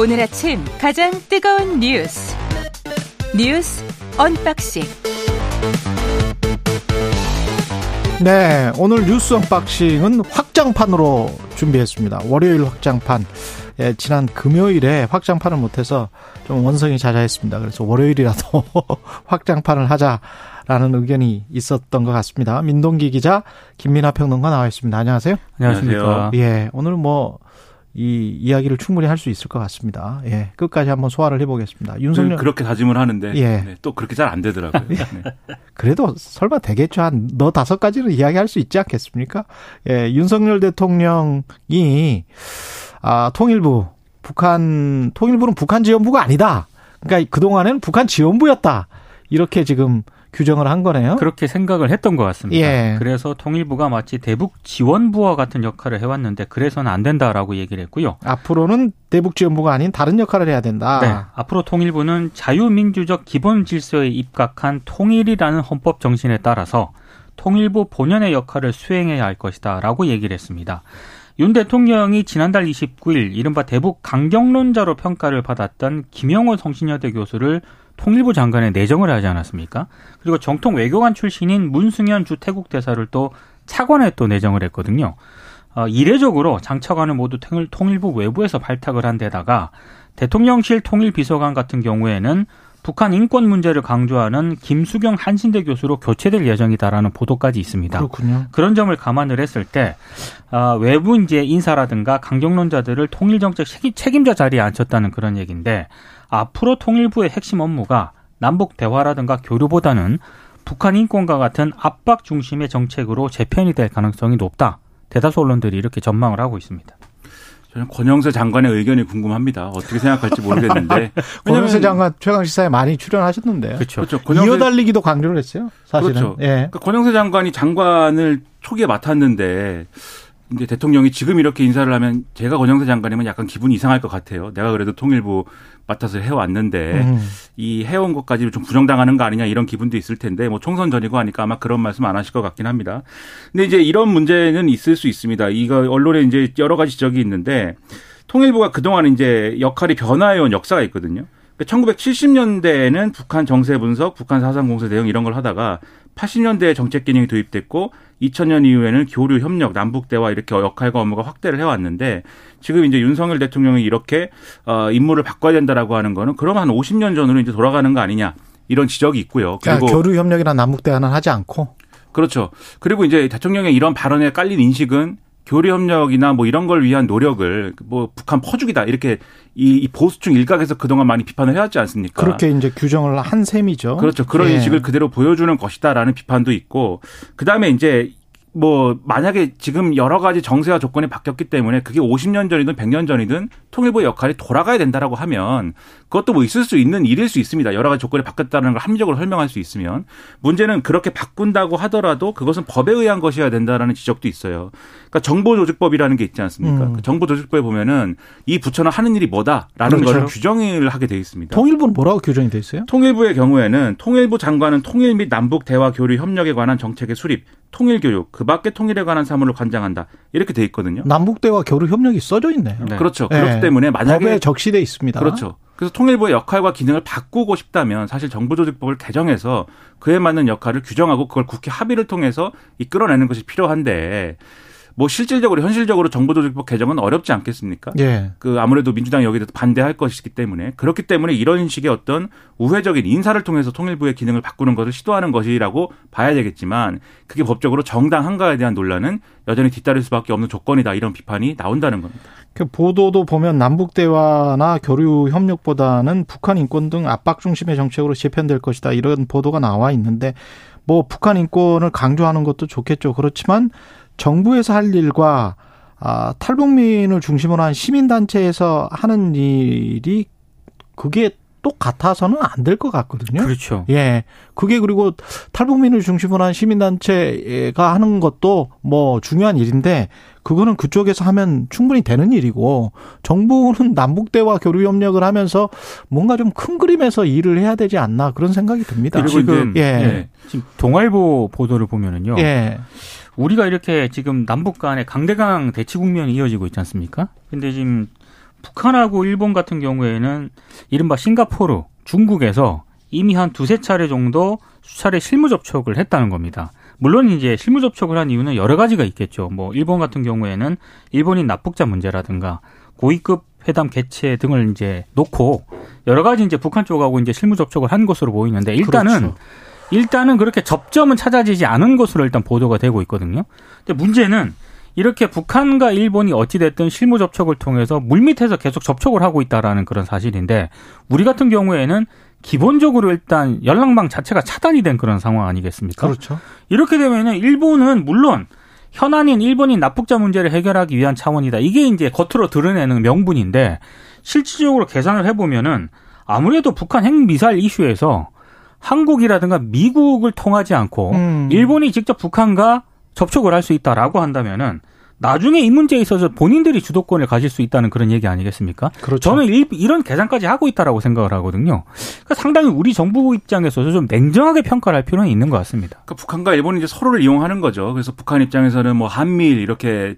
오늘 아침 가장 뜨거운 뉴스 뉴스 unboxing 네, 오늘 뉴스 unboxing은 확장판으로 준비했습니다. 월요일 확장판. 예, 지난 금요일에 확장판을 못해서 좀 원성이 자자했습니다. 그래서 월요일이라도 확장판을 하자라는 의견이 있었던 것 같습니다. 민동기 기자, 김민하 평론가 나와 있습니다. 안녕하세요. 안녕하십니까. 예, 오늘 뭐, 이 이야기를 충분히 할 수 있을 것 같습니다. 예, 끝까지 한번 소화를 해보겠습니다. 윤석열 그렇게 다짐을 하는데 예. 네, 또 그렇게 잘 안 되더라고요. 네. 그래도 설마 되겠죠. 한 너 다섯 가지는 이야기할 수 있지 않겠습니까? 예, 윤석열 대통령이 아, 통일부 북한 통일부는 북한 지원부가 아니다. 그러니까 그 동안에는 북한 지원부였다. 이렇게 지금 규정을 한 거네요. 그렇게 생각을 했던 것 같습니다. 예. 그래서 통일부가 마치 대북 지원부와 같은 역할을 해왔는데 그래서는 안 된다라고 얘기를 했고요. 앞으로는 대북 지원부가 아닌 다른 역할을 해야 된다. 네. 앞으로 통일부는 자유민주적 기본 질서에 입각한 통일이라는 헌법 정신에 따라서 통일부 본연의 역할을 수행해야 할 것이다라고 얘기를 했습니다. 윤 대통령이 지난달 29일 이른바 대북 강경론자로 평가를 받았던 김영호 성신여대 교수를 통일부 장관에 내정을 하지 않았습니까? 그리고 정통 외교관 출신인 문승현 주 태국 대사를 또 차관에 또 내정을 했거든요. 어, 이례적으로 장차관을 모두 통일, 통일부 외부에서 발탁을 한 데다가 대통령실 통일비서관 같은 경우에는 북한 인권 문제를 강조하는 김수경 한신대 교수로 교체될 예정이다라는 보도까지 있습니다. 그렇군요. 그런 점을 감안을 했을 때 어, 외부 이제 인사라든가 강경론자들을 통일정책 책임자 자리에 앉혔다는 그런 얘기인데 앞으로 통일부의 핵심 업무가 남북 대화라든가 교류보다는 북한 인권과 같은 압박 중심의 정책으로 재편이 될 가능성이 높다. 대다수 언론들이 이렇게 전망을 하고 있습니다. 저는 권영세 장관의 의견이 궁금합니다. 어떻게 생각할지 모르겠는데. 권영세 장관 최강 시사에 많이 출연하셨는데. 그렇죠. 그렇죠. 권영세, 이어달리기도 강조를 했어요. 사실은. 그렇죠. 예. 그러니까 권영세 장관이 장관을 초기에 맡았는데 이제 대통령이 지금 이렇게 인사를 하면 제가 권영세 장관이면 약간 기분이 이상할 것 같아요. 내가 그래도 통일부 맡아서 해왔는데 음. 이 해온 것까지 좀 부정당하는 거 아니냐 이런 기분도 있을 텐데 뭐 총선 전이고 하니까 아마 그런 말씀 안 하실 것 같긴 합니다. 근데 이제 이런 문제는 있을 수 있습니다. 이거 언론에 이제 여러 가지 지적이 있는데 통일부가 그동안 이제 역할이 변화해온 역사가 있거든요. 1970년대에는 북한 정세 분석, 북한 사상 공세 대응 이런 걸 하다가 80년대에 정책 기능이 도입됐고 2000년 이후에는 교류 협력, 남북 대화 이렇게 역할과 업무가 확대를 해왔는데 지금 이제 윤석열 대통령이 이렇게 어 임무를 바꿔야 된다라고 하는 거는 그럼 한 50년 전으로 이제 돌아가는 거 아니냐 이런 지적이 있고요. 그러니까 그리고 교류 협력이나 남북 대화는 하지 않고 그렇죠. 그리고 이제 대통령의 이런 발언에 깔린 인식은 교류 협력이나 뭐 이런 걸 위한 노력을 뭐 북한 퍼주기다 이렇게 이, 이 보수층 일각에서 그동안 많이 비판을 해왔지 않습니까? 그렇게 이제 규정을 한 셈이죠. 그렇죠. 그런 예. 인식을 그대로 보여주는 것이다라는 비판도 있고 그다음에 이제 뭐 만약에 지금 여러 가지 정세와 조건이 바뀌었기 때문에 그게 50년 전이든 100년 전이든 통일부의 역할이 돌아가야 된다라고 하면 그것도 뭐 있을 수 있는 일일 수 있습니다. 여러 가지 조건이 바뀌었다는 걸 합리적으로 설명할 수 있으면 문제는 그렇게 바꾼다고 하더라도 그것은 법에 의한 것이어야 된다라는 지적도 있어요. 그러니까 정보조직법이라는 게 있지 않습니까? 음. 그 정보조직법에 보면은 이 부처는 하는 일이 뭐다라는 그렇죠. 걸 규정을 하게 돼 있습니다. 통일부는 뭐라고 규정이 돼 있어요? 통일부의 경우에는 통일부 장관은 통일 및 남북 대화 교류 협력에 관한 정책의 수립, 통일 교육, 그 밖에 통일에 관한 사무를 관장한다. 이렇게 돼 있거든요. 남북 대화 교류 협력이 써져 있네요. 네. 그렇죠. 예. 그렇기 때문에 만약에 법에 적시돼 있습니다. 그렇죠. 그래서 통일부의 역할과 기능을 바꾸고 싶다면 사실 정부조직법을 개정해서 그에 맞는 역할을 규정하고 그걸 국회 합의를 통해서 이끌어내는 것이 필요한데 뭐 실질적으로 현실적으로 정부조직법 개정은 어렵지 않겠습니까? 예. 그 아무래도 민주당이 여기에 반대할 것이기 때문에 그렇기 때문에 이런 식의 어떤 우회적인 인사를 통해서 통일부의 기능을 바꾸는 것을 시도하는 것이라고 봐야 되겠지만 그게 법적으로 정당한가에 대한 논란은 여전히 뒤따를 수밖에 없는 조건이다 이런 비판이 나온다는 겁니다. 그 보도도 보면 남북 대화나 교류 협력보다는 북한 인권 등 압박 중심의 정책으로 재편될 것이다 이런 보도가 나와 있는데 뭐 북한 인권을 강조하는 것도 좋겠죠. 그렇지만 정부에서 할 일과 아, 탈북민을 중심으로 한 시민단체에서 하는 일이 그게 똑같아서는 안 될 것 같거든요. 그렇죠. 예. 그게 그리고 탈북민을 중심으로 한 시민단체가 하는 것도 뭐 중요한 일인데 그거는 그쪽에서 하면 충분히 되는 일이고 정부는 남북 대화 교류 협력을 하면서 뭔가 좀 큰 그림에서 일을 해야 되지 않나 그런 생각이 듭니다. 그리고 지금 예. 예. 지금 동아일보 보도를 보면은요. 예. 우리가 이렇게 지금 남북 간의 강대강 대치 국면이 이어지고 있지 않습니까? 근데 지금 북한하고 일본 같은 경우에는 이른바 싱가포르, 중국에서 이미 한 두세 차례 정도 수차례 실무 접촉을 했다는 겁니다. 물론 이제 실무 접촉을 한 이유는 여러 가지가 있겠죠. 뭐 일본 같은 경우에는 일본인 납북자 문제라든가 고위급 회담 개최 등을 이제 놓고 여러 가지 이제 북한 쪽하고 이제 실무 접촉을 한 것으로 보이는데 일단은 그렇죠. 일단은 그렇게 접점은 찾아지지 않은 것으로 일단 보도가 되고 있거든요. 근데 문제는 이렇게 북한과 일본이 어찌됐든 실무 접촉을 통해서 물밑에서 계속 접촉을 하고 있다라는 그런 사실인데 우리 같은 경우에는 기본적으로 일단 연락망 자체가 차단이 된 그런 상황 아니겠습니까? 그렇죠. 이렇게 되면은 일본은 물론 현안인 일본인 납북자 문제를 해결하기 위한 차원이다. 이게 이제 겉으로 드러내는 명분인데 실질적으로 계산을 해보면은 아무래도 북한 핵미사일 이슈에서 한국이라든가 미국을 통하지 않고 음. 일본이 직접 북한과 접촉을 할 수 있다라고 한다면은 나중에 이 문제에 있어서 본인들이 주도권을 가질 수 있다는 그런 얘기 아니겠습니까? 그렇죠. 저는 이, 런 계산까지 하고 있다라고 생각을 하거든요. 그러니까 상당히 우리 정부 입장에서도 좀 냉정하게 평가를 할 필요는 있는 것 같습니다. 그러니까 북한과 일본이 이제 서로를 이용하는 거죠. 그래서 북한 입장에서는 뭐 한미일 이렇게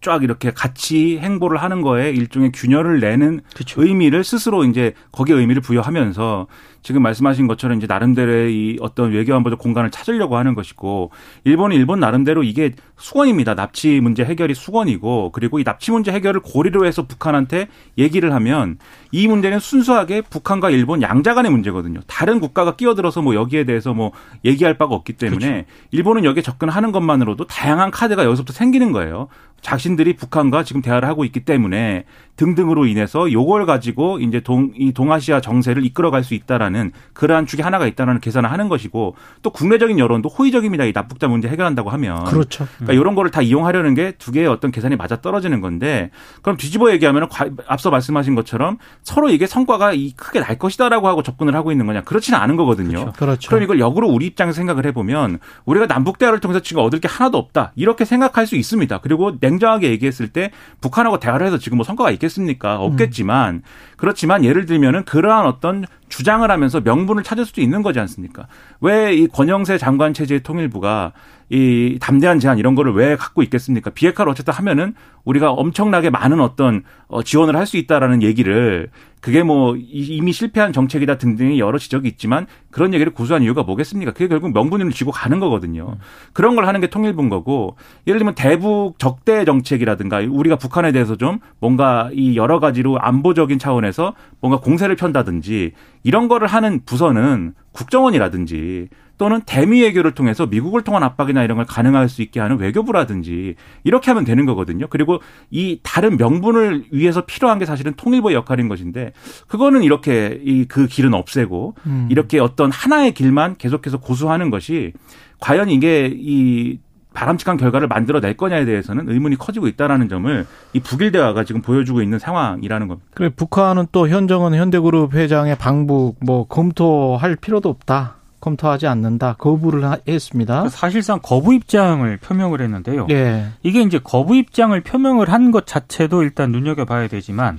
쫙 이렇게 같이 행보를 하는 거에 일종의 균열을 내는 그렇죠. 의미를 스스로 이제 거기에 의미를 부여하면서 지금 말씀하신 것처럼 이제 나름대로의 이 어떤 외교 안보적 공간을 찾으려고 하는 것이고 일본은 일본 나름대로 이게 수건입니다. 납치 문제 해결이 수건이고 그리고 이 납치 문제 해결을 고리로 해서 북한한테 얘기를 하면 이 문제는 순수하게 북한과 일본 양자 간의 문제거든요. 다른 국가가 끼어들어서 뭐 여기에 대해서 뭐 얘기할 바가 없기 때문에 그렇죠. 일본은 여기에 접근하는 것만으로도 다양한 카드가 여기서부터 생기는 거예요. 자신들이 북한과 지금 대화를 하고 있기 때문에 등등으로 인해서 요걸 가지고 이제 동, 이 동아시아 정세를 이끌어갈 수 있다라는 그러한 축이 하나가 있다라는 계산을 하는 것이고 또 국내적인 여론도 호의적입니다. 이 납북자 문제 해결한다고 하면. 그렇죠. 그러니까 이런 거를 다 이용하려는 게 두 개의 어떤 계산이 맞아 떨어지는 건데 그럼 뒤집어 얘기하면 앞서 말씀하신 것처럼 서로 이게 성과가 이 크게 날 것이다라고 하고 접근을 하고 있는 거냐. 그렇지는 않은 거거든요. 그렇죠. 그렇죠. 그럼 이걸 역으로 우리 입장에서 생각을 해보면 우리가 남북 대화를 통해서 지금 얻을 게 하나도 없다. 이렇게 생각할 수 있습니다. 그리고 냉정하게 얘기했을 때 북한하고 대화를 해서 지금 뭐 성과가 있겠습니까? 없겠지만 음. 그렇지만 예를 들면은 그러한 어떤 주장을 하면서 명분을 찾을 수도 있는 거지 않습니까? 왜 이 권영세 장관 체제의 통일부가 이 담대한 제안 이런 거를 왜 갖고 있겠습니까? 비핵화를 어쨌든 하면은 우리가 엄청나게 많은 어떤 어 지원을 할 수 있다라는 얘기를 그게 뭐 이미 실패한 정책이다 등등의 여러 지적이 있지만 그런 얘기를 고수한 이유가 뭐겠습니까? 그게 결국 명분을 쥐고 가는 거거든요. 음. 그런 걸 하는 게 통일부인 거고 예를 들면 대북 적대 정책이라든가 우리가 북한에 대해서 좀 뭔가 이 여러 가지로 안보적인 차원에서 뭔가 공세를 편다든지 이런 거를 하는 부서는 국정원이라든지 또는 대미 외교를 통해서 미국을 통한 압박이나 이런 걸 가능할 수 있게 하는 외교부라든지 이렇게 하면 되는 거거든요. 그리고 이 다른 명분을 위해서 필요한 게 사실은 통일부의 역할인 것인데 그거는 이렇게 이 그 길은 없애고 음. 이렇게 어떤 하나의 길만 계속해서 고수하는 것이 과연 이게 이 바람직한 결과를 만들어낼 거냐에 대해서는 의문이 커지고 있다라는 점을 이 북일 대화가 지금 보여주고 있는 상황이라는 겁니다. 그래 북한은 또 현정은 현대그룹 회장의 방북 뭐 검토할 필요도 없다. 검토하지 않는다. 거부를 했습니다. 그 사실상 거부 입장을 표명을 했는데요. 예. 이게 이제 거부 입장을 표명을 한 것 자체도 일단 눈여겨봐야 되지만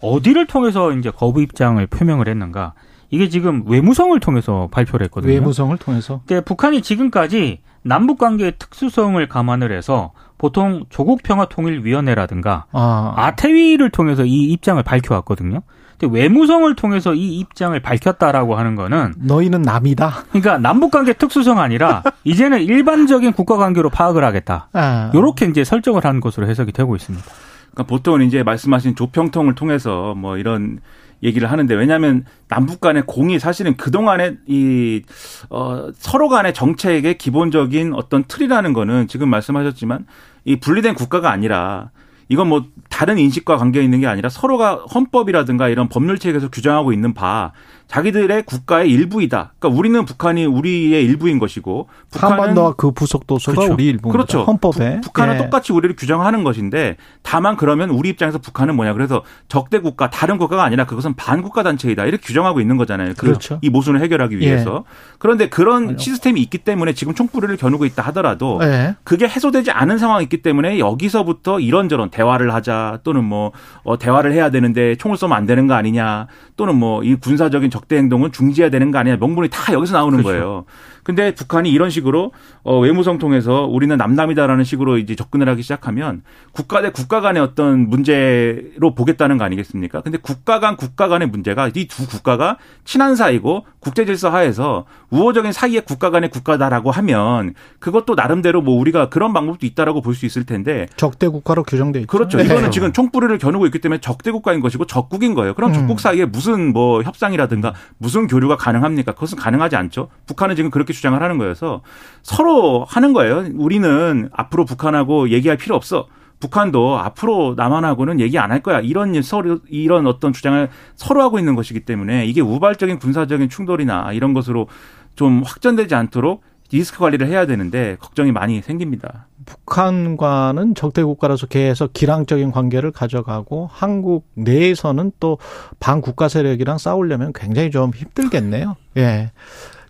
어디를 통해서 이제 거부 입장을 표명을 했는가? 이게 지금 외무성을 통해서 발표를 했거든요. 외무성을 통해서. 네, 북한이 지금까지 남북 관계의 특수성을 감안을 해서 보통 조국 평화 통일 위원회라든가 아. 아태위를 통해서 이 입장을 밝혀왔거든요. 외무성을 통해서 이 입장을 밝혔다라고 하는 거는 너희는 남이다. 그러니까 남북 관계 특수성 아니라 이제는 일반적인 국가 관계로 파악을 하겠다. 아. 이렇게 이제 설정을 한 것으로 해석이 되고 있습니다. 그러니까 보통은 이제 말씀하신 조평통을 통해서 뭐 이런 얘기를 하는데 왜냐하면 남북 간의 공이 사실은 그 동안에 이 어, 서로 간의 정책의 기본적인 어떤 틀이라는 거는 지금 말씀하셨지만 이 분리된 국가가 아니라 이건 뭐 다른 인식과 관계 있는 게 아니라 서로가 헌법이라든가 이런 법률 체계에서 규정하고 있는 바 자기들의 국가의 일부이다. 그러니까 우리는 북한이 우리의 일부인 것이고 북한은 한반도와 그 부속 도서가 그렇죠. 우리 일부입니다. 그렇죠. 헌법에 부, 북한은 예. 똑같이 우리를 규정하는 것인데 다만 그러면 우리 입장에서 북한은 뭐냐 그래서 적대 국가 다른 국가가 아니라 그것은 반국가 단체이다 이렇게 규정하고 있는 거잖아요. 그 그렇죠. 이 모순을 해결하기 위해서 예. 그런데 그런 아니요. 시스템이 있기 때문에 지금 총뿌리를 겨누고 있다 하더라도 예. 그게 해소되지 않은 상황이 있기 때문에 여기서부터 이런저런 대화를 하자 또는 뭐 어, 대화를 해야 되는데 총을 쏘면 안 되는 거 아니냐 또는 뭐 이 군사적인 적 적대 행동은 중지해야 되는 거 아니냐 명분이 다 여기서 나오는 그렇죠. 거예요. 근데 북한이 이런 식으로 어 외무성 통해서 우리는 남남이다라는 식으로 이제 접근을 하기 시작하면 국가 대 국가 간의 어떤 문제로 보겠다는 거 아니겠습니까? 근데 국가 간 국가 간의 문제가 이 두 국가가 친한 사이고 국제 질서 하에서 우호적인 사이의 국가 간의 국가다라고 하면 그것도 나름대로 뭐 우리가 그런 방법도 있다라고 볼 수 있을 텐데 적대 국가로 규정돼 있죠. 그렇죠. 네. 이거는 지금 총뿌리를 겨누고 있기 때문에 적대 국가인 것이고 적국인 거예요. 그럼 적국 음. 사이에 무슨 뭐 협상이라든가 무슨 교류가 가능합니까? 그것은 가능하지 않죠. 북한은 지금 그렇게 주장을 하는 거여서 서로 하는 거예요. 우리는 앞으로 북한하고 얘기할 필요 없어. 북한도 앞으로 남한하고는 얘기 안 할 거야. 이런 서로 이런 어떤 주장을 서로 하고 있는 것이기 때문에 이게 우발적인 군사적인 충돌이나 이런 것으로 좀 확전되지 않도록 리스크 관리를 해야 되는데 걱정이 많이 생깁니다. 북한과는 적대 국가라서 계속 기량적인 관계를 가져가고 한국 내에서는 또 반국가 세력이랑 싸우려면 굉장히 좀 힘들겠네요. 예.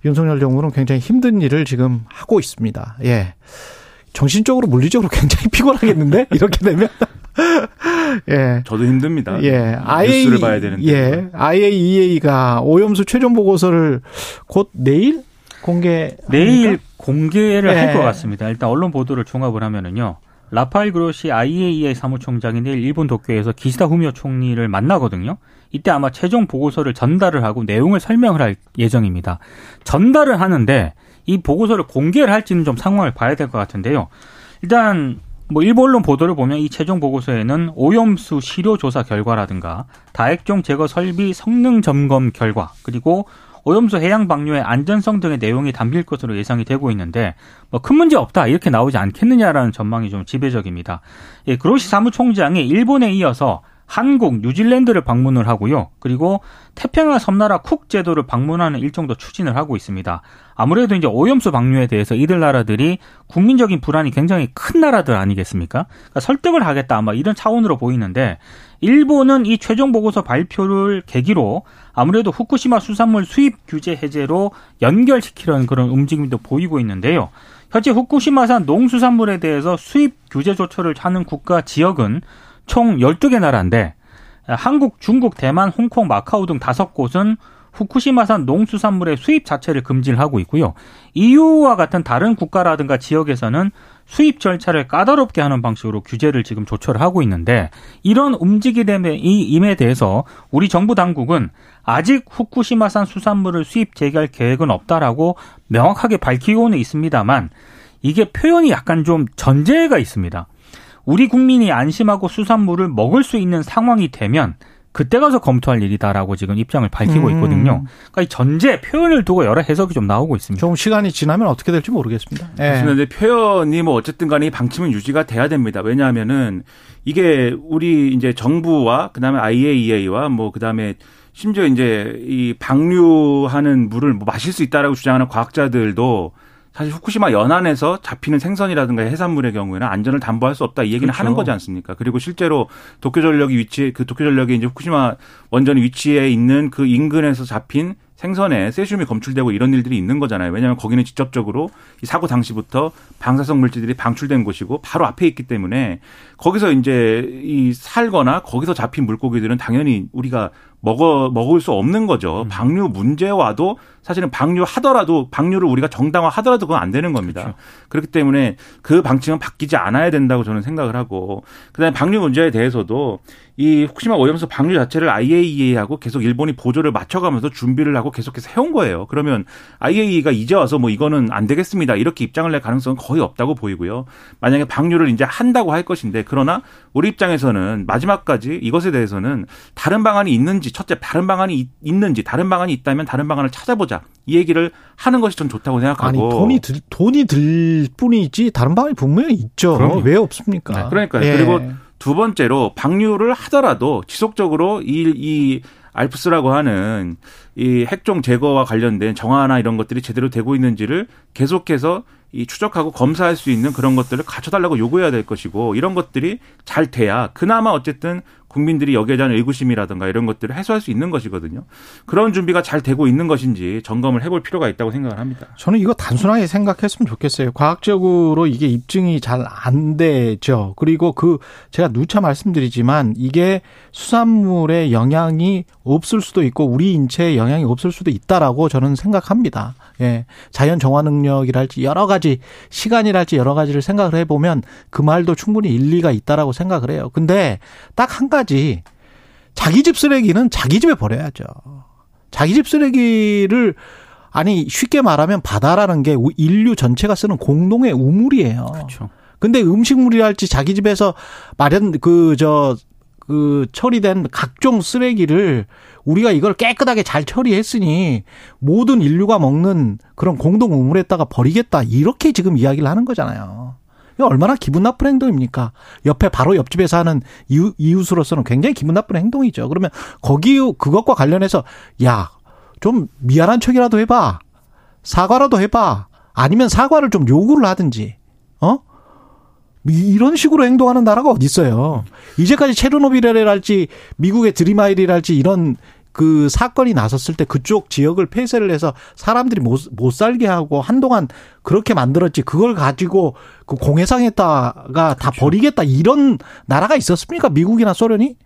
윤석열 정부는 굉장히 힘든 일을 지금 하고 있습니다. 예. 정신적으로 물리적으로 굉장히 피곤하겠는데 이렇게 되면 예. 저도 힘듭니다. 예. IA, 뉴스를 봐야 되는데. 예. IAEA가 오염수 최종 보고서를 곧 내일 공개 내일 공개를 예. 할것 같습니다. 일단 언론 보도를 종합을 하면은요. 라파엘 그로시 IAEA 사무총장이 내일 일본 도쿄에서 기시다 후미오 총리를 만나거든요. 이때 아마 최종 보고서를 전달을 하고 내용을 설명을 할 예정입니다. 전달을 하는데 이 보고서를 공개를 할지는 좀 상황을 봐야 될 것 같은데요. 일단 뭐 일본 언론 보도를 보면 이 최종 보고서에는 오염수 시료 조사 결과라든가 다액종 제거 설비 성능 점검 결과 그리고 오염수 해양 방류의 안전성 등의 내용이 담길 것으로 예상이 되고 있는데 뭐 큰 문제 없다 이렇게 나오지 않겠느냐라는 전망이 좀 지배적입니다. 예, 그로시 사무총장이 일본에 이어서 한국, 뉴질랜드를 방문을 하고요. 그리고 태평양 섬나라 쿡 제도를 방문하는 일정도 추진을 하고 있습니다. 아무래도 이제 오염수 방류에 대해서 이들 나라들이 국민적인 불안이 굉장히 큰 나라들 아니겠습니까? 그러니까 설득을 하겠다 아마 이런 차원으로 보이는데 일본은 이 최종 보고서 발표를 계기로 아무래도 후쿠시마 수산물 수입 규제 해제로 연결시키려는 그런 움직임도 보이고 있는데요. 현재 후쿠시마산 농수산물에 대해서 수입 규제 조처를 하는 국가 지역은 총 12개 나라인데 한국, 중국, 대만, 홍콩, 마카오 등 다섯 곳은 후쿠시마산 농수산물의 수입 자체를 금지를 하고 있고요. EU와 같은 다른 국가라든가 지역에서는 수입 절차를 까다롭게 하는 방식으로 규제를 지금 조처를 하고 있는데 이런 움직임에 대해서 우리 정부 당국은 아직 후쿠시마산 수산물을 수입 재개할 계획은 없다라고 명확하게 밝히고는 있습니다만 이게 표현이 약간 좀 전제가 있습니다. 우리 국민이 안심하고 수산물을 먹을 수 있는 상황이 되면 그때 가서 검토할 일이다라고 지금 입장을 밝히고 음. 있거든요. 그러니까 이 전제 표현을 두고 여러 해석이 좀 나오고 있습니다. 좀 시간이 지나면 어떻게 될지 모르겠습니다. 네. 그런데 표현이 뭐 어쨌든 간에 방침은 유지가 돼야 됩니다. 왜냐하면은 이게 우리 이제 정부와 그다음에 IAEA와 뭐 그다음에 심지어 이제 이 방류하는 물을 뭐 마실 수 있다라고 주장하는 과학자들도 사실 후쿠시마 연안에서 잡히는 생선이라든가 해산물의 경우에는 안전을 담보할 수 없다 이 얘기는 그렇죠. 하는 거지 않습니까? 그리고 실제로 도쿄전력이 위치 그 도쿄전력이 이제 후쿠시마 원전이 위치해 있는 그 인근에서 잡힌 생선에 세슘이 검출되고 이런 일들이 있는 거잖아요. 왜냐하면 거기는 직접적으로 이 사고 당시부터 방사성 물질들이 방출된 곳이고 바로 앞에 있기 때문에 거기서 이제 이 살거나 거기서 잡힌 물고기들은 당연히 우리가 먹어 먹을 수 없는 거죠. 음. 방류 문제와도 사실은 방류하더라도 방류를 우리가 정당화하더라도 그건 안 되는 겁니다. 그렇죠. 그렇기 때문에 그 방침은 바뀌지 않아야 된다고 저는 생각을 하고 그다음에 방류 문제에 대해서도 이 후쿠시마 오염수 방류 자체를 IAEA하고 계속 일본이 보조를 맞춰가면서 준비를 하고 계속해서 해온 거예요. 그러면 IAEA가 이제 와서 뭐 이거는 안 되겠습니다 이렇게 입장을 낼 가능성은 거의 없다고 보이고요. 만약에 방류를 이제 한다고 할 것인데 그러나 우리 입장에서는 마지막까지 이것에 대해서는 다른 방안이 있는지 첫째 다른 방안이 있는지 다른 방안이 있다면 다른 방안을 찾아보자 이 얘기를 하는 것이 좀 좋다고 생각하고 아니 돈이 들 돈이 들 뿐이지 다른 방안이 분명히 있죠. 그럼요. 왜 없습니까? 네, 그러니까 예. 그리고 두 번째로 방류를 하더라도 지속적으로 이, 이 알프스라고 하는 이 핵종 제거와 관련된 정화나 이런 것들이 제대로 되고 있는지를 계속해서 이 추적하고 검사할 수 있는 그런 것들을 갖춰달라고 요구해야 될 것이고 이런 것들이 잘 돼야 그나마 어쨌든 국민들이 여기에 대한 의구심이라든가 이런 것들을 해소할 수 있는 것이거든요. 그런 준비가 잘 되고 있는 것인지 점검을 해볼 필요가 있다고 생각을 합니다. 저는 이거 단순하게 생각했으면 좋겠어요. 과학적으로 이게 입증이 잘 안 되죠. 그리고 그 제가 누차 말씀드리지만 이게 수산물의 영향이 없을 수도 있고 우리 인체에 영향이 없을 수도 있다라고 저는 생각합니다. 예. 자연 정화 능력이랄지 여러 가지 시간이랄지 여러 가지를 생각을 해 보면 그 말도 충분히 일리가 있다라고 생각을 해요. 근데 딱 한 가지 자기 집 쓰레기는 자기 집에 버려야죠. 자기 집 쓰레기를 아니 쉽게 말하면 바다라는 게 인류 전체가 쓰는 공동의 우물이에요. 그렇죠. 근데 음식물이랄지 자기 집에서 마련 그 저그 처리된 각종 쓰레기를 우리가 이걸 깨끗하게 잘 처리했으니 모든 인류가 먹는 그런 공동 우물에다가 버리겠다 이렇게 지금 이야기를 하는 거잖아요. 이거 얼마나 기분 나쁜 행동입니까? 옆에 바로 옆집에 사는 이웃, 이웃으로서는 굉장히 기분 나쁜 행동이죠. 그러면 거기 그것과 관련해서 야 좀 미안한 척이라도 해봐 사과라도 해봐 아니면 사과를 좀 요구를 하든지 어 이런 식으로 행동하는 나라가 어디 있어요? 이제까지 체르노빌이랄지 미국의 드리마일이랄지 이런 그 사건이 나섰을 때 그쪽 지역을 폐쇄를 해서 사람들이 못, 못 살게 하고 한동안 그렇게 만들었지 그걸 가지고 그 공해상에다가 그렇죠. 다 버리겠다 이런 나라가 있었습니까? 미국이나 소련이?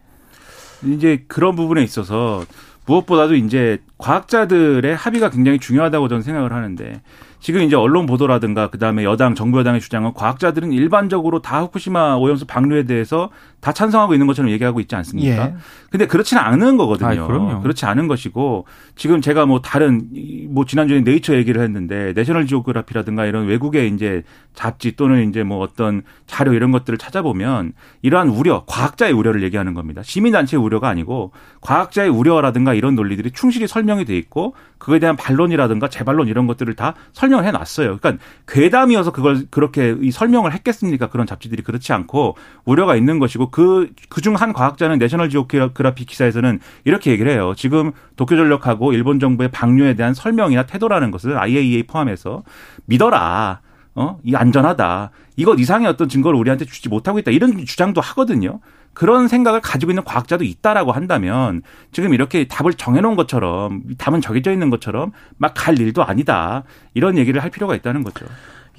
이제 그런 부분에 있어서 무엇보다도 이제 과학자들의 합의가 굉장히 중요하다고 저는 생각을 하는데 지금 이제 언론 보도라든가 그다음에 여당 정부 여당의 주장은 과학자들은 일반적으로 다 후쿠시마 오염수 방류에 대해서 다 찬성하고 있는 것처럼 얘기하고 있지 않습니까? 예. 근데 그렇지는 않은 거거든요. 아이, 그럼요. 그렇지 않은 것이고 지금 제가 뭐 다른 뭐 지난주에 네이처 얘기를 했는데 내셔널 지오그라피라든가 이런 외국의 이제 잡지 또는 이제 뭐 어떤 자료 이런 것들을 찾아보면 이러한 우려, 과학자의 우려를 얘기하는 겁니다. 시민 단체의 우려가 아니고 과학자의 우려라든가 이런 논리들이 충실히 설명이 돼 있고 그거에 대한 반론이라든가 재반론 이런 것들을 다 설명 을 해 놨어요. 그러니까 괴담이어서 그걸 그렇게 이 설명을 했겠습니까? 그런 잡지들이 그렇지 않고 우려가 있는 것이고 그, 그중 한 과학자는 내셔널 지오그라피 기사에서는 이렇게 얘기를 해요. 지금 도쿄전력하고 일본 정부의 방류에 대한 설명이나 태도라는 것을 IAEA 포함해서 믿어라. 어? 이 안전하다. 이것 이상의 어떤 증거를 우리한테 주지 못하고 있다. 이런 주장도 하거든요. 그런 생각을 가지고 있는 과학자도 있다라고 한다면 지금 이렇게 답을 정해놓은 것처럼 답은 정해져 있는 것처럼 막 갈 일도 아니다. 이런 얘기를 할 필요가 있다는 거죠.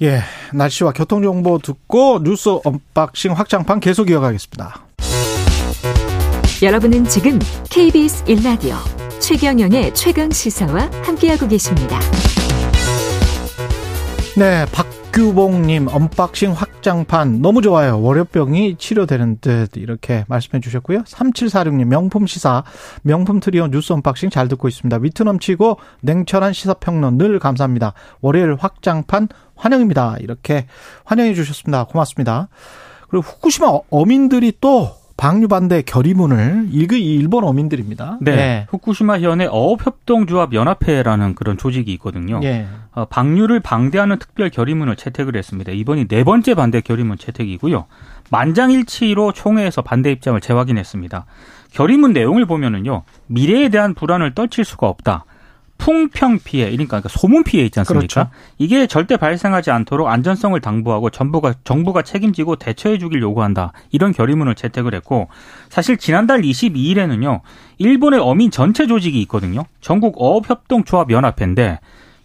예, 날씨와 교통 정보 듣고 뉴스 unboxing 확장판 계속 이어가겠습니다. 여러분은 지금 KBS 1라디오 최경영의 최강 시사와 함께하고 계십니다. 네, 박규봉님 unboxing 확장판 너무 좋아요. 월요병이 치료되는 듯 이렇게 말씀해 주셨고요. 3746님 명품 시사 명품 트리오 뉴스 unboxing 잘 듣고 있습니다. 위트 넘치고 냉철한 시사평론 늘 감사합니다. 월요일 확장판 환영입니다. 이렇게 환영해 주셨습니다. 고맙습니다. 그리고 후쿠시마 어민들이 또 방류 반대 결의문을 이거 일본 어민들입니다. 네. 네. 후쿠시마 현의 어업협동조합 연합회라는 그런 조직이 있거든요. 네. 어, 방류를 방대하는 특별 결의문을 채택을 했습니다. 이번이 네 번째 반대 결의문 채택이고요. 만장일치로 총회에서 반대 입장을 재확인했습니다. 결의문 내용을 보면은요. 미래에 대한 불안을 떨칠 수가 없다. 풍평 피해, 그러니까 소문 피해 있지 않습니까? 그렇죠. 이게 절대 발생하지 않도록 안전성을 당부하고 정부가 정부가 책임지고 대처해 주길 요구한다. 이런 결의문을 채택을 했고 사실 지난달 22일에는요. 일본의 어민 전체 조직이 있거든요. 전국 어업협동조합 연합회인데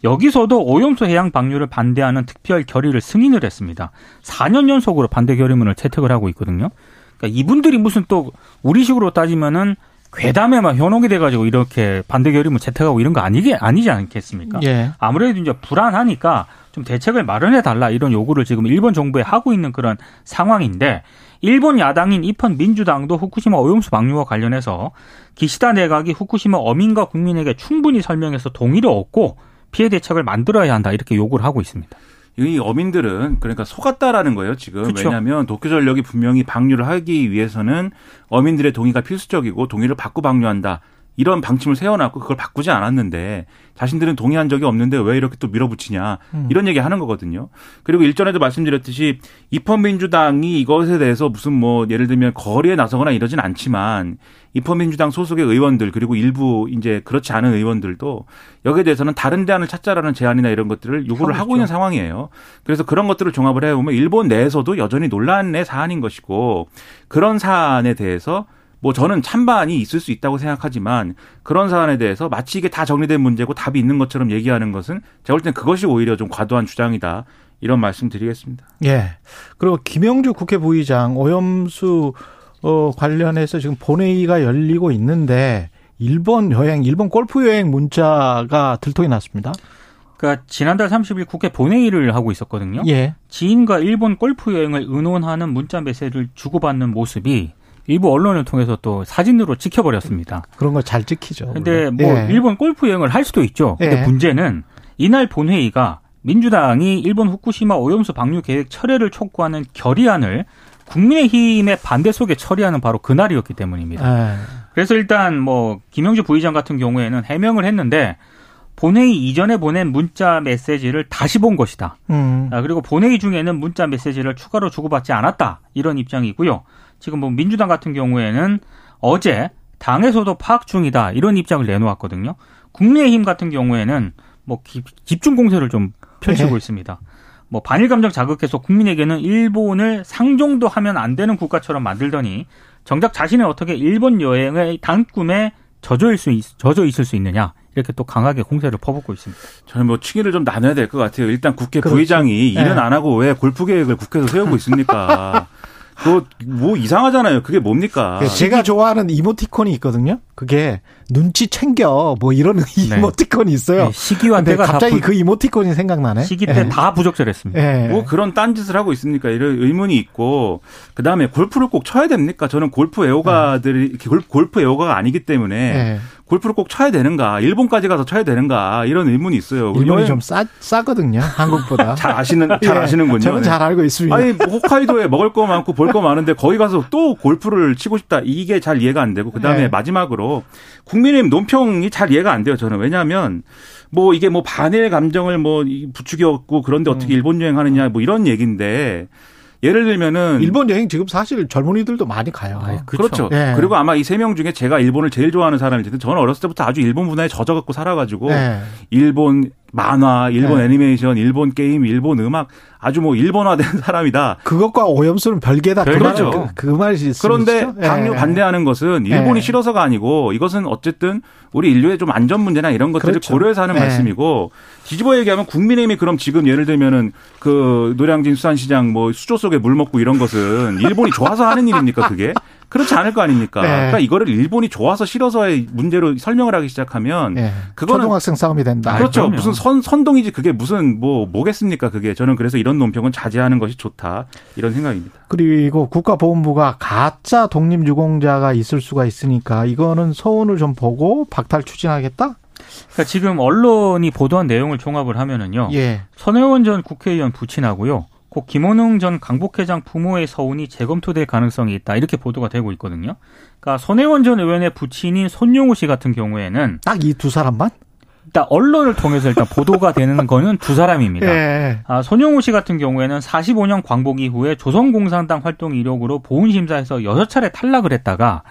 여기서도 오염수 해양 방류를 반대하는 특별 결의를 승인을 했습니다. 4년 연속으로 반대 결의문을 채택을 하고 있거든요. 그러니까 이분들이 무슨 또 우리식으로 따지면은 괴담에 막 현혹이 돼가지고 이렇게 반대 결의문 채택하고 이런 거 아니게 아니지 않겠습니까? 예. 아무래도 이제 불안하니까 좀 대책을 마련해 달라 이런 요구를 지금 일본 정부에 하고 있는 그런 상황인데 일본 야당인 이펀 민주당도 후쿠시마 오염수 방류와 관련해서 기시다 내각이 후쿠시마 어민과 국민에게 충분히 설명해서 동의를 얻고 피해 대책을 만들어야 한다 이렇게 요구를 하고 있습니다. 이 어민들은 그러니까 속았다라는 거예요 지금 그쵸. 왜냐하면 도쿄 전력이 분명히 방류를 하기 위해서는 어민들의 동의가 필수적이고 동의를 받고 방류한다 이런 방침을 세워놨고 그걸 바꾸지 않았는데 자신들은 동의한 적이 없는데 왜 이렇게 또 밀어붙이냐 음. 이런 얘기 하는 거거든요. 그리고 일전에도 말씀드렸듯이 입헌민주당이 이것에 대해서 무슨 뭐 예를 들면 거리에 나서거나 이러진 않지만 입헌민주당 소속의 의원들 그리고 일부 이제 그렇지 않은 의원들도 여기에 대해서는 다른 대안을 찾자라는 제안이나 이런 것들을 요구를 하고 있는 상황이에요. 그래서 그런 것들을 종합을 해보면 일본 내에서도 여전히 논란의 사안인 것이고 그런 사안에 대해서 뭐 저는 찬반이 있을 수 있다고 생각하지만 그런 사안에 대해서 마치 이게 다 정리된 문제고 답이 있는 것처럼 얘기하는 것은 제가 볼 때는 그것이 오히려 좀 과도한 주장이다. 이런 말씀 드리겠습니다. 예. 그리고 김영주 국회 부의장 오염수 어 관련해서 지금 본회의가 열리고 있는데 일본 여행, 일본 골프 여행 문자가 들통이 났습니다. 그러니까 지난달 30일 국회 본회의를 하고 있었거든요. 예. 지인과 일본 골프 여행을 의논하는 문자 메시지를 주고받는 모습이 일부 언론을 통해서 또 사진으로 찍혀버렸습니다. 그런 거잘 찍히죠. 근데 물론. 뭐 예. 일본 골프 여행을 할 수도 있죠. 근데 예. 문제는 이날 본회의가 민주당이 일본 후쿠시마 오염수 방류 계획 철회를 촉구하는 결의안을 국민의힘의 반대 속에 처리하는 바로 그날이었기 때문입니다. 예. 그래서 일단 뭐 김영주 부의장 같은 경우에는 해명을 했는데 본회의 이전에 보낸 문자 메시지를 다시 본 것이다. 음. 아, 그리고 본회의 중에는 문자 메시지를 추가로 주고받지 않았다. 이런 입장이고요. 지금 뭐 민주당 같은 경우에는 어제 당에서도 파악 중이다. 이런 입장을 내놓았거든요. 국민의힘 같은 경우에는 뭐 기- 집중 공세를 좀 펼치고 네. 있습니다. 뭐 반일 감정 자극해서 국민에게는 일본을 상종도 하면 안 되는 국가처럼 만들더니 정작 자신의 어떻게 일본 여행의 단꿈에 젖어 있을 수, 있- 젖어 있을 수 있느냐 이렇게 또 강하게 공세를 퍼붓고 있습니다. 저는 뭐 층위를 좀 나눠야 될 것 같아요. 일단 국회 그렇죠. 부의장이 일은 네. 안 하고 왜 골프 계획을 국회에서 세우고 있습니까? 그거 뭐 이상하잖아요. 그게 뭡니까? 그 제가 좋아하는 이모티콘이 있거든요. 그게 눈치 챙겨 뭐 이런 이모티콘이 있어요. 네, 시기와 때가 갑자기 다그 이모티콘이 생각나네. 시기 예. 때다 부적절했습니다. 예. 뭐 그런 딴짓을 하고 있습니까? 이런 의문이 있고 그다음에 골프를 꼭 쳐야 됩니까? 저는 골프 애호가들이 골- 골프 애호가가 아니기 때문에 예. 골프를 꼭 쳐야 되는가? 일본까지 가서 쳐야 되는가? 이런 의문이 있어요. 일본이 좀 싸, 싸거든요. 한국보다. 잘 아시는 잘 예. 아시는군요. 저는 네. 잘 알고 있습니다. 아니 뭐 홋카이도에 먹을 거 많고 볼 거 많은데 거기 가서 또 골프를 치고 싶다 이게 잘 이해가 안 되고 그다음에 네. 마지막으로 국민의힘 논평이 잘 이해가 안 돼요 저는 왜냐하면 뭐 이게 뭐 반일 감정을 뭐 이- 부추겼고 그런데 어떻게 일본 여행하느냐 뭐 이런 얘기인데 예를 들면은 일본 여행 지금 사실 젊은이들도 많이 가요. 아이, 그렇죠. 예. 그리고 아마 이 세 명 중에 제가 일본을 제일 좋아하는 사람일 텐데 저는 어렸을 때부터 아주 일본 문화에 젖어갖고 살아가지고 예. 일본 만화, 일본 네. 애니메이션, 일본 게임, 일본 음악 아주 뭐 일본화된 사람이다. 그것과 오염수는 별개다. 별개죠. 그, 그 말이 그런데? 강요 예. 반대하는 것은 일본이 예. 싫어서가 아니고 이것은 어쨌든 우리 인류의 좀 안전 문제나 이런 것들을 그렇죠. 고려해서 하는 예. 말씀이고 뒤집어 얘기하면 국민의힘이 그럼 지금 예를 들면은 그 노량진 수산시장 뭐 수조 속에 물 먹고 이런 것은 일본이 좋아서 하는 일입니까 그게? 그렇지 않을 거 아닙니까? 네. 그러니까 이거를 일본이 좋아서 싫어서의 문제로 설명을 하기 시작하면 예. 그거는 초등학생 싸움이 된다. 그렇죠. 그럼요. 무슨 선, 선동이지 그게 무슨 뭐 뭐겠습니까 그게 저는 그래서 이런 논평은 자제하는 것이 좋다 이런 생각입니다. 그리고 국가보훈부가 가짜 독립 유공자가 있을 수가 있으니까 이거는 서운을 좀 보고 박탈 추진하겠다? 그러니까 지금 언론이 보도한 내용을 종합을 하면은요. 예. 선혜원 전 국회의원 부친하고요. 고 김원웅 전 강북회장 부모의 서운이 재검토될 가능성이 있다. 이렇게 보도가 되고 있거든요. 그러니까 손혜원 전 의원의 부친인 손용우 씨 같은 경우에는 딱 이 두 사람만? 일단 언론을 통해서 일단 보도가 되는 거는 두 사람입니다. 예. 아, 손용우 씨 같은 경우에는 45년 광복 이후에 조선공산당 활동 이력으로 보훈심사에서 6차례 탈락을 했다가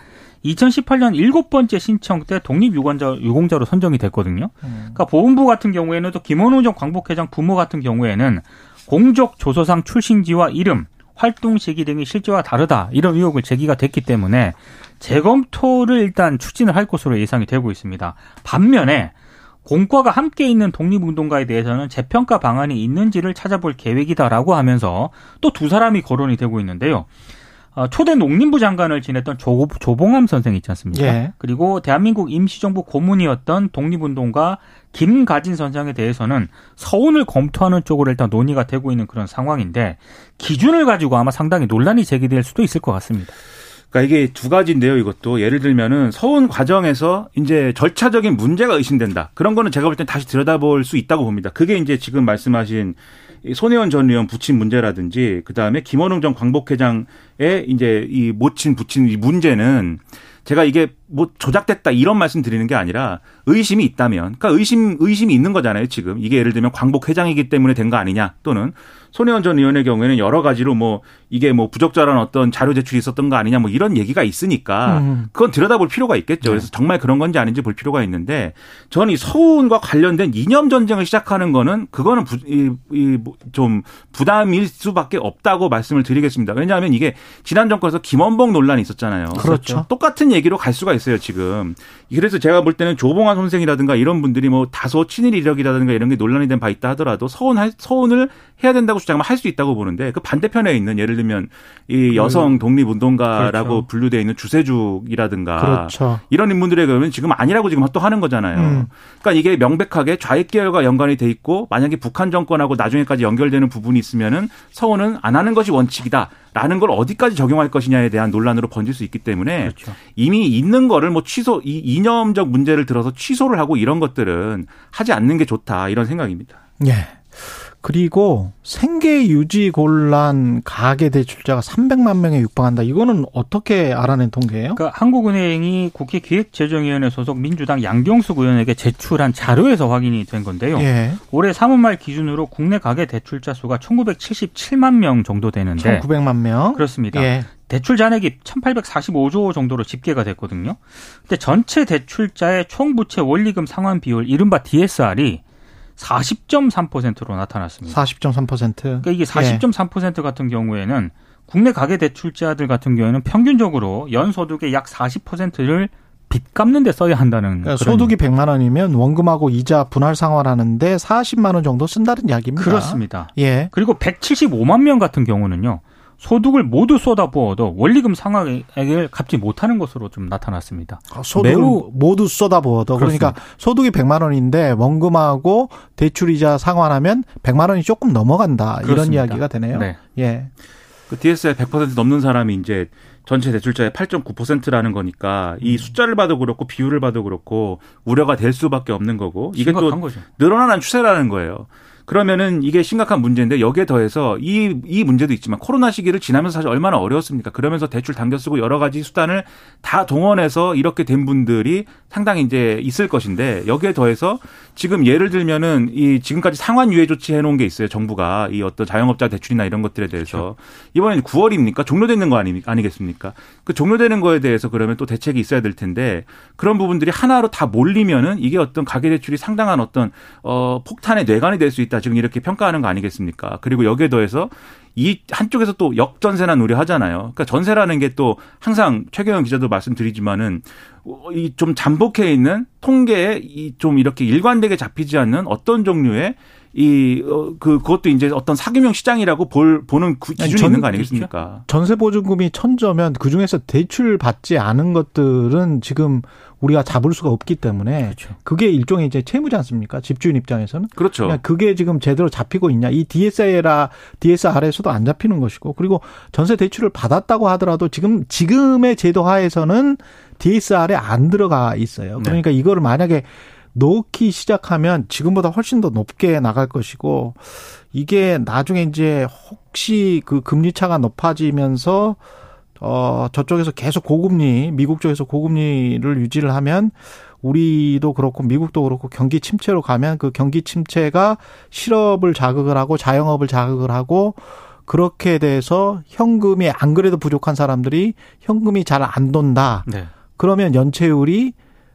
2018년 일곱 번째 신청 때 독립 유공자, 유공자로 선정이 됐거든요. 그러니까 보훈부 같은 경우에는 또 김원우 전 광복회장 부모 같은 경우에는 공적 조서상 출신지와 이름, 활동 시기 등이 실제와 다르다 이런 의혹을 제기가 됐기 때문에 재검토를 일단 추진을 할 것으로 예상이 되고 있습니다. 반면에 공과가 함께 있는 독립운동가에 대해서는 재평가 방안이 있는지를 찾아볼 계획이다라고 하면서 또 두 사람이 거론이 되고 있는데요. 어, 초대 농림부 장관을 지냈던 조, 조봉암 선생 있지 않습니까? 예. 그리고 대한민국 임시정부 고문이었던 독립운동가 김가진 선생에 대해서는 서운을 검토하는 쪽으로 일단 논의가 되고 있는 그런 상황인데 기준을 가지고 아마 상당히 논란이 제기될 수도 있을 것 같습니다. 그러니까 이게 두 가지인데요. 이것도 예를 들면은 서운 과정에서 이제 절차적인 문제가 의심된다. 그런 거는 제가 볼 땐 다시 들여다볼 수 있다고 봅니다. 그게 이제 지금 말씀하신 이 손혜원 전 의원 부친 문제라든지 그 다음에 김원웅 전 광복회장의 이제 이 모친 부친 이 문제는 제가 이게 뭐 조작됐다 이런 말씀 드리는 게 아니라 의심이 있다면 그러니까 의심 의심이 있는 거잖아요 지금 이게 예를 들면 광복 회장이기 때문에 된 거 아니냐 또는 손혜원 전 의원의 경우에는 여러 가지로 뭐 이게 뭐 부적절한 어떤 자료 제출이 있었던 거 아니냐 뭐 이런 얘기가 있으니까 음. 그건 들여다볼 필요가 있겠죠. 그래서 정말 그런 건지 아닌지 볼 필요가 있는데 저는 이 서운과 관련된 이념 전쟁을 시작하는 거는 그거는 부, 이, 이, 뭐좀 부담일 수밖에 없다고 말씀을 드리겠습니다. 왜냐하면 이게 지난 정권에서 김원봉 논란이 있었잖아요. 그렇죠. 똑같은 얘기로 갈 수가 있어요 지금. 그래서 제가 볼 때는 조봉환 선생이라든가 이런 분들이 뭐 다소 친일 이력이라든가 이런 게 논란이 된 바 있다 하더라도 서운 서운을 해야 된다고 주장을 할수 있다고 보는데 그 반대편에 있는 예를 들면 이 여성 독립운동가라고 그렇죠. 분류되어 있는 주세죽이라든가 그렇죠. 이런 인물들에 그러면 지금 아니라고 지금 또 하는 거잖아요. 음. 그러니까 이게 명백하게 좌익 계열과 연관이 돼 있고 만약에 북한 정권하고 나중에까지 연결되는 부분이 있으면은 서울은 안 하는 것이 원칙이다 라는 걸 어디까지 적용할 것이냐에 대한 논란으로 번질 수 있기 때문에 그렇죠. 이미 있는 거를 뭐 취소 이 이념적 문제를 들어서 취소를 하고 이런 것들은 하지 않는 게 좋다 이런 생각입니다. 예. 그리고 생계 유지 곤란 가계 대출자가 300만 명에 육박한다. 이거는 어떻게 알아낸 통계예요? 그러니까 한국은행이 국회 기획재정위원회 소속 민주당 양경숙 의원에게 제출한 자료에서 확인이 된 건데요. 예. 올해 3월 말 기준으로 국내 가계 대출자 수가 1977만 명 정도 되는데 1900만 명. 그렇습니다. 예. 대출 잔액이 1845조 정도로 집계가 됐거든요. 근데 전체 대출자의 총 부채 원리금 상환 비율 이른바 DSR이 40.3%로 나타났습니다. 40.3%. 그러니까 이게 40.3% 예. 같은 경우에는 국내 가계 대출자들 같은 경우에는 평균적으로 연 소득의 약 40%를 빚 갚는 데 써야 한다는 그러니까 소득이 100만 원이면 원금하고 이자 분할 상환하는데 40만 원 정도 쓴다는 이야기입니다. 그렇습니다. 예. 그리고 175만 명 같은 경우는요. 소득을 모두 쏟아부어도 원리금 상환액을 갚지 못하는 것으로 좀 나타났습니다. 아, 소득을 매우 모두 쏟아부어도 그러니까 소득이 100만 원인데 원금하고 대출이자 상환하면 100만 원이 조금 넘어간다 그렇습니다. 이런 이야기가 되네요. 네. 예. 그 DSR 100% 넘는 사람이 이제 전체 대출자의 8.9%라는 거니까 이 음. 숫자를 봐도 그렇고 비율을 봐도 그렇고 우려가 될 수밖에 없는 거고 이게 또 거죠. 늘어나는 추세라는 거예요. 그러면은 이게 심각한 문제인데 여기에 더해서 이, 이 문제도 있지만 코로나 시기를 지나면서 사실 얼마나 어려웠습니까? 그러면서 대출 당겨 쓰고 여러 가지 수단을 다 동원해서 이렇게 된 분들이 상당히 이제 있을 것인데 여기에 더해서 지금 예를 들면은 이 지금까지 상환 유예 조치 해놓은 게 있어요. 정부가 이 어떤 자영업자 대출이나 이런 것들에 대해서 그렇죠. 이번엔 9월입니까? 종료되는 거 아니, 아니겠습니까? 그 종료되는 거에 대해서 그러면 또 대책이 있어야 될 텐데 그런 부분들이 하나로 다 몰리면은 이게 어떤 가계 대출이 상당한 어떤 어 폭탄의 뇌관이 될 수 있다. 지금 이렇게 평가하는 거 아니겠습니까? 그리고 여기에 더해서 이 한쪽에서 또 역전세난 우려하잖아요. 그러니까 전세라는 게 또 항상 최경영 기자도 말씀드리지만은 이 좀 잠복해 있는 통계에 이 좀 이렇게 일관되게 잡히지 않는 어떤 종류의 이, 어, 그, 그것도 이제 어떤 사기명 시장이라고 볼, 보는 기준이 전, 있는 거 아니겠습니까? 전세 보증금이 천저면 그 중에서 대출 받지 않은 것들은 지금 우리가 잡을 수가 없기 때문에 그렇죠. 그게 일종의 이제 채무지 않습니까? 집주인 입장에서는. 그렇죠. 그러니까 그게 지금 제대로 잡히고 있냐. 이 DSR라 DSR에서도 안 잡히는 것이고 그리고 전세 대출을 받았다고 하더라도 지금 지금의 제도 하에서는 DSR에 안 들어가 있어요. 네. 그러니까 네. 이거를 만약에 놓기 시작하면 지금보다 훨씬 더 높게 나갈 것이고 이게 나중에 이제 혹시 그 금리 차가 높아지면서 어 저쪽에서 계속 고금리 미국 쪽에서 고금리를 유지를 하면 우리도 그렇고 미국도 그렇고 경기 침체로 가면 그 경기 침체가 실업을 자극을 하고 자영업을 자극을 하고 그렇게 돼서 현금이 안 그래도 부족한 사람들이 현금이 잘 안 돈다. 네. 그러면 연체율이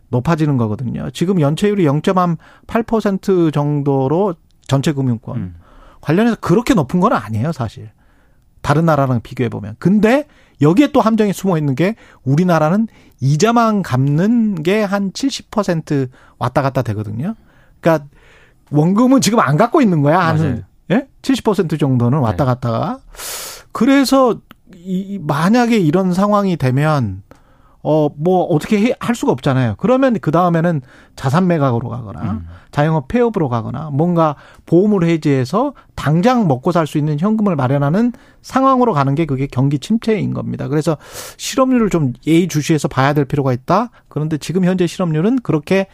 높아지는 거거든요. 지금 연체율이 0.8% 정도로 전체 금융권 음. 관련해서 그렇게 높은 건 아니에요, 사실. 다른 나라랑 비교해 보면. 근데 여기에 또 함정이 숨어 있는 게 우리나라는 이자만 갚는 게 한 70% 왔다 갔다 되거든요. 그러니까 원금은 지금 안 갖고 있는 거야. 한 예? 70% 정도는 왔다 네. 갔다가. 그래서 이 만약에 이런 상황이 되면 어, 뭐, 어떻게 할 수가 없잖아요. 그러면 그 다음에는 자산 매각으로 가거나, 음. 자영업 폐업으로 가거나, 뭔가 보험을 해지해서 당장 먹고 살 수 있는 현금을 마련하는 상황으로 가는 게 그게 경기 침체인 겁니다. 그래서 실업률을 좀 예의주시해서 봐야 될 필요가 있다. 그런데 지금 현재 실업률은 그렇게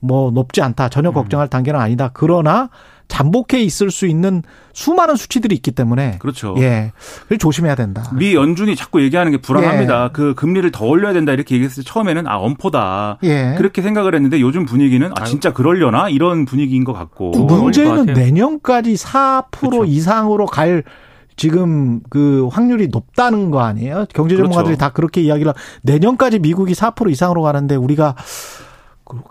뭐 높지 않다. 전혀 음. 걱정할 단계는 아니다. 그러나 잠복해 있을 수 있는 수많은 수치들이 있기 때문에 그렇죠. 예. 그걸 조심해야 된다. 미 연준이 자꾸 얘기하는 게 불안합니다. 예. 그 금리를 더 올려야 된다 이렇게 얘기했을 때 처음에는 아 엄포다. 예. 그렇게 생각을 했는데 요즘 분위기는 아 진짜 그럴려나 이런 분위기인 것 같고. 문제는 내년까지 4% 그렇죠. 이상으로 갈 지금 그 확률이 높다는 거 아니에요? 경제 전문가들이 그렇죠. 다 그렇게 이야기를 내년까지 미국이 4% 이상으로 가는데 우리가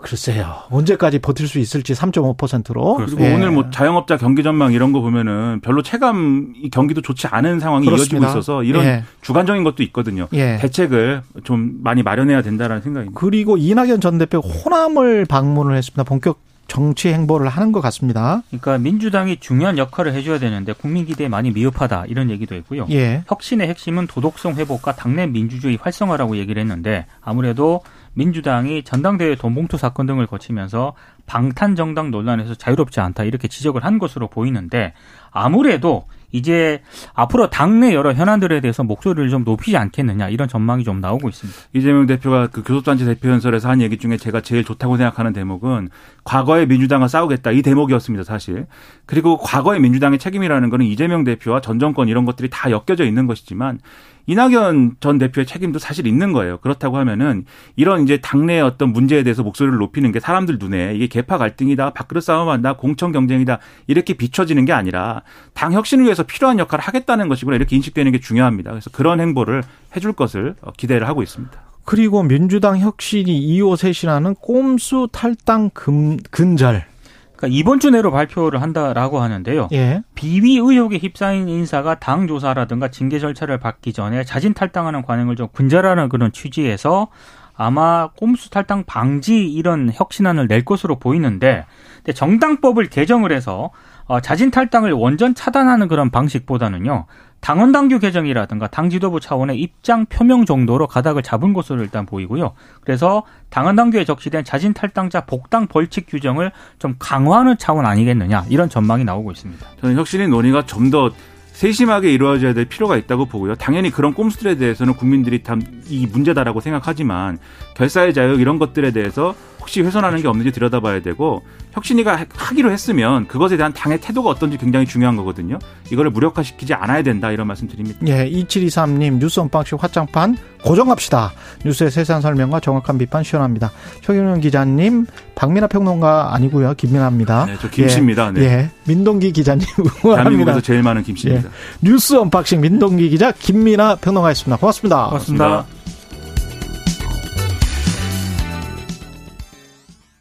글쎄요. 언제까지 버틸 수 있을지 3.5%로. 그리고 예. 오늘 뭐 자영업자 경기 전망 이런 거 보면은 별로 체감 이 경기도 좋지 않은 상황이 그렇습니다. 이어지고 있어서 이런 예. 주관적인 것도 있거든요. 예. 대책을 좀 많이 마련해야 된다라는 생각입니다. 그리고 이낙연 전 대표 호남을 방문을 했습니다. 본격 정치 행보를 하는 것 같습니다. 그러니까 민주당이 중요한 역할을 해줘야 되는데 국민 기대에 많이 미흡하다 이런 얘기도 있고요. 예. 혁신의 핵심은 도덕성 회복과 당내 민주주의 활성화라고 얘기를 했는데 아무래도 민주당이 전당대회 돈봉투 사건 등을 거치면서 방탄 정당 논란에서 자유롭지 않다 이렇게 지적을 한 것으로 보이는데 아무래도 이제 앞으로 당내 여러 현안들에 대해서 목소리를 좀 높이지 않겠느냐 이런 전망이 좀 나오고 있습니다. 이재명 대표가 그 교섭단체 대표 연설에서 한 얘기 중에 제가 제일 좋다고 생각하는 대목은 과거의 민주당과 싸우겠다 이 대목이었습니다 사실. 그리고 과거의 민주당의 책임이라는 거는 이재명 대표와 전 정권 이런 것들이 다 엮여져 있는 것이지만 이낙연 전 대표의 책임도 사실 있는 거예요. 그렇다고 하면은 이런 이제 당내의 어떤 문제에 대해서 목소리를 높이는 게 사람들 눈에 이게 개파 갈등이다, 밥그릇 싸움한다, 공천 경쟁이다 이렇게 비춰지는 게 아니라 당 혁신을 위해서 필요한 역할을 하겠다는 것이구나 이렇게 인식되는 게 중요합니다. 그래서 그런 행보를 해줄 것을 기대를 하고 있습니다. 그리고 민주당 혁신이 2호 셋이라는 꼼수 탈당 금, 근절. 그러니까 이번 주 내로 발표를 한다라고 하는데요. 예. 비위 의혹에 휩싸인 인사가 당 조사라든가 징계 절차를 받기 전에 자진 탈당하는 관행을 좀 근절하는 그런 취지에서 아마 꼼수 탈당 방지 이런 혁신안을 낼 것으로 보이는데 근데 정당법을 개정을 해서 어, 자진 탈당을 원전 차단하는 그런 방식보다는요. 당원 당규 개정이라든가 당 지도부 차원의 입장 표명 정도로 가닥을 잡은 것으로 일단 보이고요. 그래서 당원 당규에 적시된 자진 탈당자 복당 벌칙 규정을 좀 강화하는 차원 아니겠느냐 이런 전망이 나오고 있습니다. 저는 혁신의 논의가 좀 더 세심하게 이루어져야 될 필요가 있다고 보고요. 당연히 그런 꼼수들에 대해서는 국민들이 참 이 문제다라고 생각하지만 결사의 자유 이런 것들에 대해서 혹시 훼손하는 게 없는지 들여다봐야 되고 혁신위가 하기로 했으면 그것에 대한 당의 태도가 어떤지 굉장히 중요한 거거든요. 이거를 무력화시키지 않아야 된다 이런 말씀 드립니다. 예, 2723님 뉴스 unboxing 확장판 고정합시다. 뉴스의 세세한 설명과 정확한 비판 시원합니다. 최경영 기자님, 박민하 평론가 아니고요. 김민하입니다. 네, 저 김씨입니다. 예, 네. 예, 민동기 기자님 응원합니다. 대한민국에서 제일 많은 김씨입니다. 뉴스 언박싱 민동기 기자 김민아 평론가였습니다. 고맙습니다. 고맙습니다. 고맙습니다.